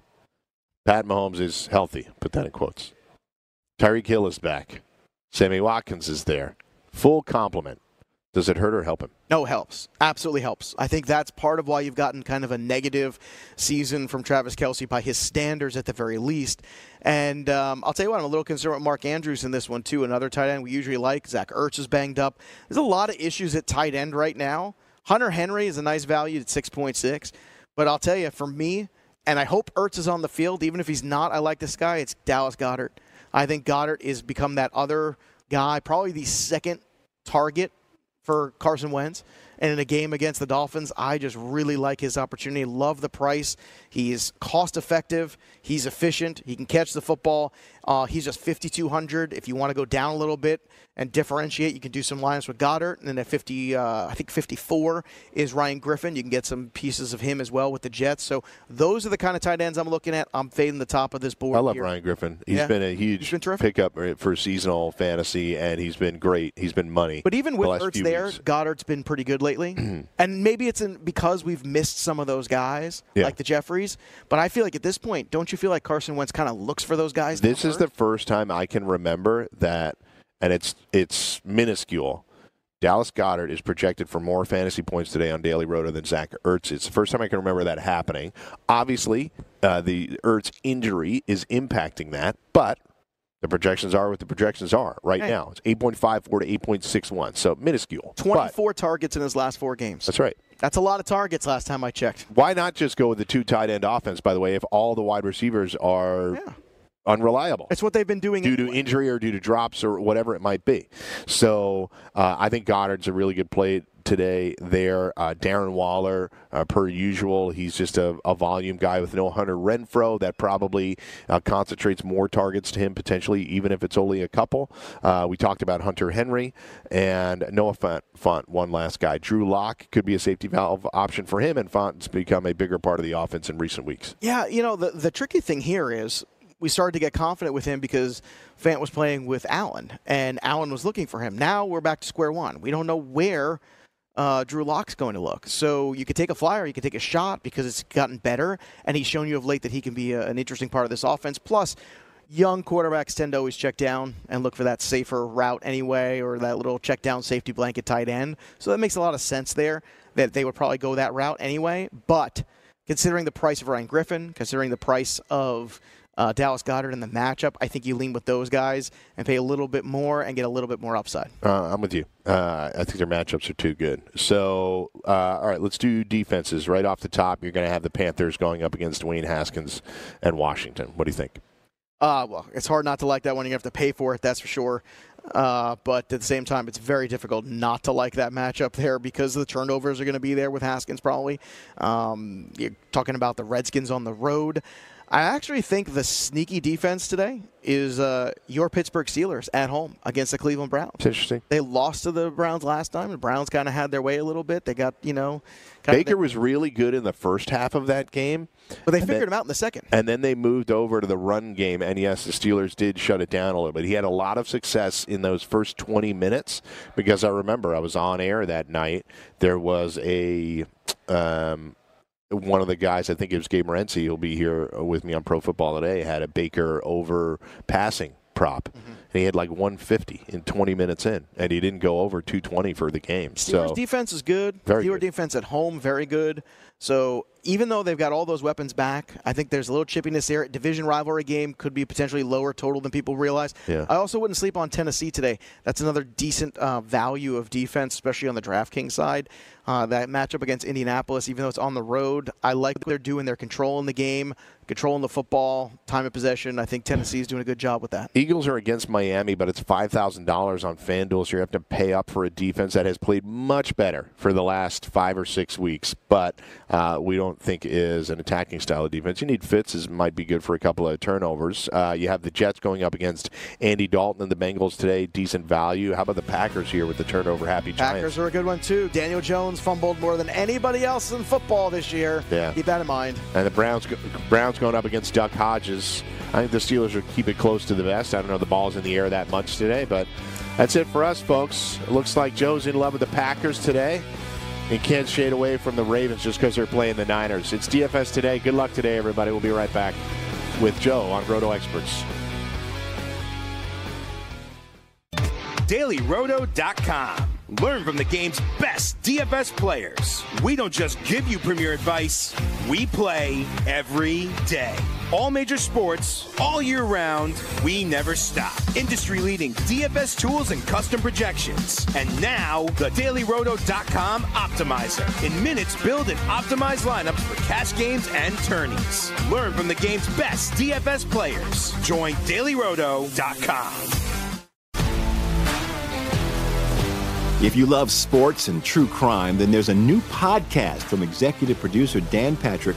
Pat Mahomes is healthy. Put that in quotes. Tyreek Hill is back. Sammy Watkins is there. Full complement. Does it hurt or help him? No, helps. Absolutely helps. I think that's part of why you've gotten kind of a negative season from Travis Kelce by his standards at the very least. And um, I'll tell you what, I'm a little concerned with Mark Andrews in this one, too. Another tight end we usually like. Zach Ertz is banged up. There's a lot of issues at tight end right now. Hunter Henry is a nice value at 6.6. But I'll tell you, for me, and I hope Ertz is on the field, even if he's not, I like this guy. It's Dallas Goedert. I think Goedert is become that other guy, probably the second target for Carson Wentz. And in a game against the Dolphins, I just really like his opportunity. Love the price. He's cost effective. He's efficient. He can catch the football. Uh, he's just 5,200. If you want to go down a little bit and differentiate, you can do some lines with Goedert. And then at 50, uh, I think 54 is Ryan Griffin. You can get some pieces of him as well with the Jets. So those are the kind of tight ends I'm looking at. I'm fading the top of this board. I love here. Ryan Griffin. He's Yeah. been a He's huge been terrific. pickup for seasonal fantasy, and he's been great. He's been money. But even with Ertz there, weeks. Goedert's been pretty good lately. and maybe it's in, because we've missed some of those guys, Yeah. like the Jeffries. But I feel like at this point, don't you feel like Carson Wentz kind of looks for those guys? This down is the first time I can remember that, and it's it's minuscule. Dallas Goedert is projected for more fantasy points today on Daily Roto than Zach Ertz. It's the first time I can remember that happening. Obviously, uh, the Ertz injury is impacting that, but the projections are what the projections are right now. It's 8.54 to 8.61, so minuscule. But 24 targets in his last four games. that's right. That's a lot of targets last time I checked. Why not just go with the two tight end offense, by the way, if all the wide receivers are Yeah. Unreliable? It's what they've been doing due to injury or due to drops or whatever it might be. So uh, I think Goedert's a really good play today there. Uh, Darren Waller, uh, per usual, he's just a, a volume guy with no Hunter Renfrow. That probably uh, concentrates more targets to him potentially, even if it's only a couple. Uh, we talked about Hunter Henry and Noah Fant, Fant, one last guy. Drew Lock could be a safety valve option for him, and Fant's become a bigger part of the offense in recent weeks. Yeah, you know, the, the tricky thing here is we started to get confident with him because Fant was playing with Allen, and Allen was looking for him. Now we're back to square one. We don't know where uh, Drew Lock's going to look. So you could take a flyer, you could take a shot because it's gotten better, and he's shown you of late that he can be a, an interesting part of this offense. Plus, young quarterbacks tend to always check down and look for that safer route anyway, or that little check down safety blanket tight end. So that makes a lot of sense there that they would probably go that route anyway. But considering the price of Ryan Griffin, considering the price of uh, Dallas Goedert in the matchup, I think you lean with those guys and pay a little bit more and get a little bit more upside. Uh, I'm with you. Uh, I think their matchups are too good. So, uh, all right, let's do defenses. Right off the top, you're going to have the Panthers going up against Dwayne Haskins and Washington. What do you think? Uh, well, it's hard not to like that one. You have to pay for it, that's for sure. Uh, but at the same time, it's very difficult not to like that matchup there because the turnovers are going to be there with Haskins probably. Um, you're talking about the Redskins on the road. I actually think the sneaky defense today is uh, your Pittsburgh Steelers at home against the Cleveland Browns. It's interesting. They lost to the Browns last time. The Browns kind of had their way a little bit. They got, you know. Baker was really good in the first half of that game. But they figured then, him out in the second. And then they moved over to the run game. And yes, the Steelers did shut it down a little bit. He had a lot of success in those first 20 minutes because I remember I was on air that night. There was a. Um, one of the guys, I think it was Gabe Morency, he'll be here with me on Pro Football Today, had a Baker over passing prop. Mm-hmm. And he had like 150 in 20 minutes in, and he didn't go over 220 for the game. Steelers so defense is good. Very Steelers good. defense at home, very good. So even though they've got all those weapons back, I think there's a little chippiness there. Division rivalry game could be potentially lower total than people realize. Yeah. I also wouldn't sleep on Tennessee today. That's another decent uh, value of defense, especially on the DraftKings side. Uh, that matchup against Indianapolis, even though it's on the road, I like what they're doing. They're controlling the game, controlling the football, time of possession. I think Tennessee is doing a good job with that. Eagles are against Miami, but it's five thousand dollars on FanDuel, so you have to pay up for a defense that has played much better for the last five or six weeks, but uh, we don't think is an attacking style of defense. You need Fitz, is might be good for a couple of turnovers. Uh, you have the Jets going up against Andy Dalton and the Bengals today, decent value. How about the Packers here with the turnover happy Giants? Packers are a good one too. Daniel Jones fumbled more than anybody else in football this year. Yeah. Keep that in mind. And the Browns Browns going up against Duck Hodges. I think the Steelers will keep it close to the vest. I don't know the ball's in the air that much today, but that's it for us, folks. It looks like Joe's in love with the Packers today and can't shade away from the Ravens just because they're playing the Niners. It's DFS today. Good luck today, everybody. We'll be right back with Joe on Roto Experts. DailyRoto.com. Learn from the game's best DFS players. We don't just give you premier advice, we play every day. All major sports, all year round, we never stop. Industry leading DFS tools and custom projections. And now, the DailyRoto.com Optimizer. In minutes, build and optimize lineups for cash games and tourneys. Learn from the game's best DFS players. Join DailyRoto.com. If you love sports and true crime, then there's a new podcast from executive producer Dan Patrick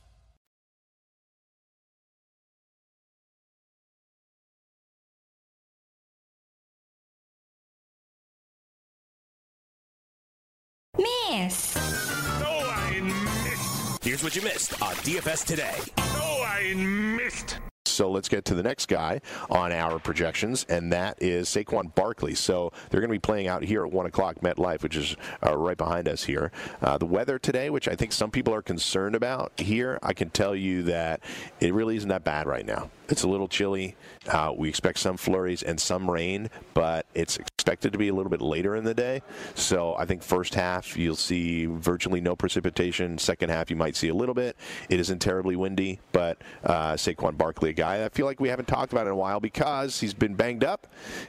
Miss. Oh, I missed. Here's what you missed on DFS today. Oh, I missed. So let's get to the next guy on our projections, and that is Saquon Barkley. So they're going to be playing out here at 1 o'clock MetLife, which is uh, right behind us here. Uh, the weather today, which I think some people are concerned about here, I can tell you that it really isn't that bad right now. It's a little chilly. Uh, we expect some flurries and some rain, but it's expected to be a little bit later in the day. So I think first half you'll see virtually no precipitation. Second half you might see a little bit. It isn't terribly windy, but uh, Saquon Barkley, a guy I feel like we haven't talked about in a while because he's been banged up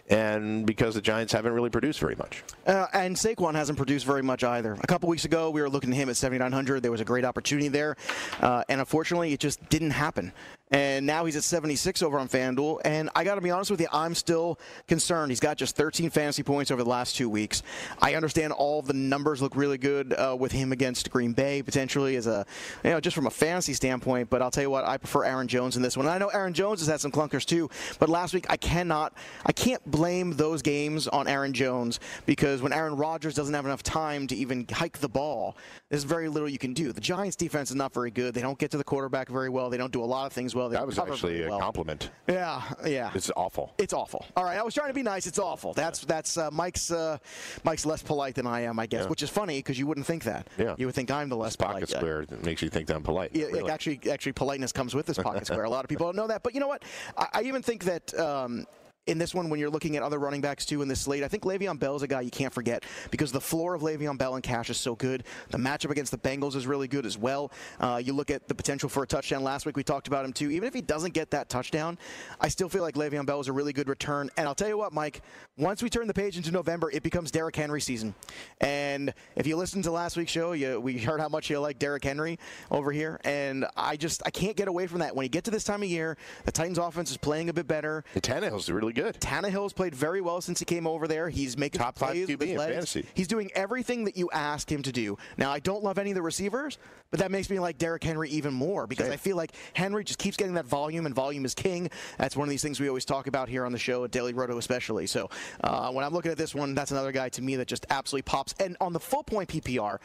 and because the Giants haven't really produced very much. Uh, and Saquon hasn't produced very much either. A couple weeks ago, we were looking at him at 7,900. There was a great opportunity there, uh, and unfortunately, it just didn't happen. And now he's at 76 over on FanDuel. And I got to be honest with you, I'm still concerned. He's got just 13 fantasy points over the last two weeks. I understand all the numbers look really good uh, with him against Green Bay, potentially as a, you know, just from a fantasy standpoint. But I'll tell you what, I prefer Aaron Jones in this one. And I know Aaron Jones has had some clunkers too. But last week, I cannot, I can't blame those games on Aaron Jones because when Aaron Rodgers doesn't have enough time to even hike the ball, there's very little you can do. The Giants' defense is not very good. They don't get to the quarterback very well. They don't do a lot of things well. They That was actually a well. compliment. Yeah, yeah. It's awful. It's awful. All right, I was trying to be nice. It's awful. That's that's uh, Mike's. Uh, Mike's less polite than I am, I guess, Yeah. which is funny because you wouldn't think that. Yeah. You would think I'm the less polite. Pocket guy. square makes you think that I'm polite. Yeah, Really. actually, actually, politeness comes with this pocket square. A lot of people don't know that, but you know what? I, I even think that. Um, in this one, when you're looking at other running backs too in this slate, I think Le'Veon Bell is a guy you can't forget because the floor of Le'Veon Bell and Cash is so good. The matchup against the Bengals is really good as well. Uh, you look at the potential for a touchdown. Last week we talked about him too. Even if he doesn't get that touchdown, I still feel like Le'Veon Bell is a really good return. And I'll tell you what, Mike, once we turn the page into November, it becomes Derrick Henry season. And if you listened to last week's show, you, we heard how much you like Derrick Henry over here. And I just I can't get away from that. When you get to this time of year, the Titans offense is playing a bit better. And Tannehill's really good. Tannehill's played very well since he came over there. He's making Top five QB in legs. fantasy. He's doing everything that you ask him to do. Now, I don't love any of the receivers, but that makes me like Derrick Henry even more because Same. I feel like Henry just keeps getting that volume, and volume is king. That's one of these things we always talk about here on the show at Daily Roto, especially. So uh, when I'm looking at this one, that's another guy to me that just absolutely pops. And on the full point PPR,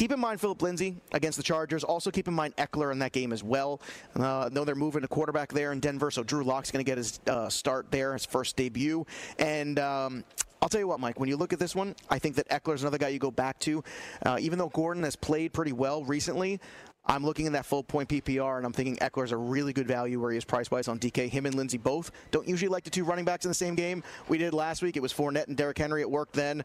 Keep in mind Phillip Lindsay against the Chargers. Also keep in mind Ekeler in that game as well. Uh, know they're moving a quarterback there in Denver, so Drew Lock's going to get his uh, start there, his first debut. And um, I'll tell you what, Mike, when you look at this one, I think that Ekeler's another guy you go back to. Uh, even though Gordon has played pretty well recently, I'm looking in that full point PPR, and I'm thinking Ekeler's a really good value where he is price wise on DK. Him and Lindsay both don't usually like the two running backs in the same game. We did last week. It was Fournette and Derrick Henry. It worked then.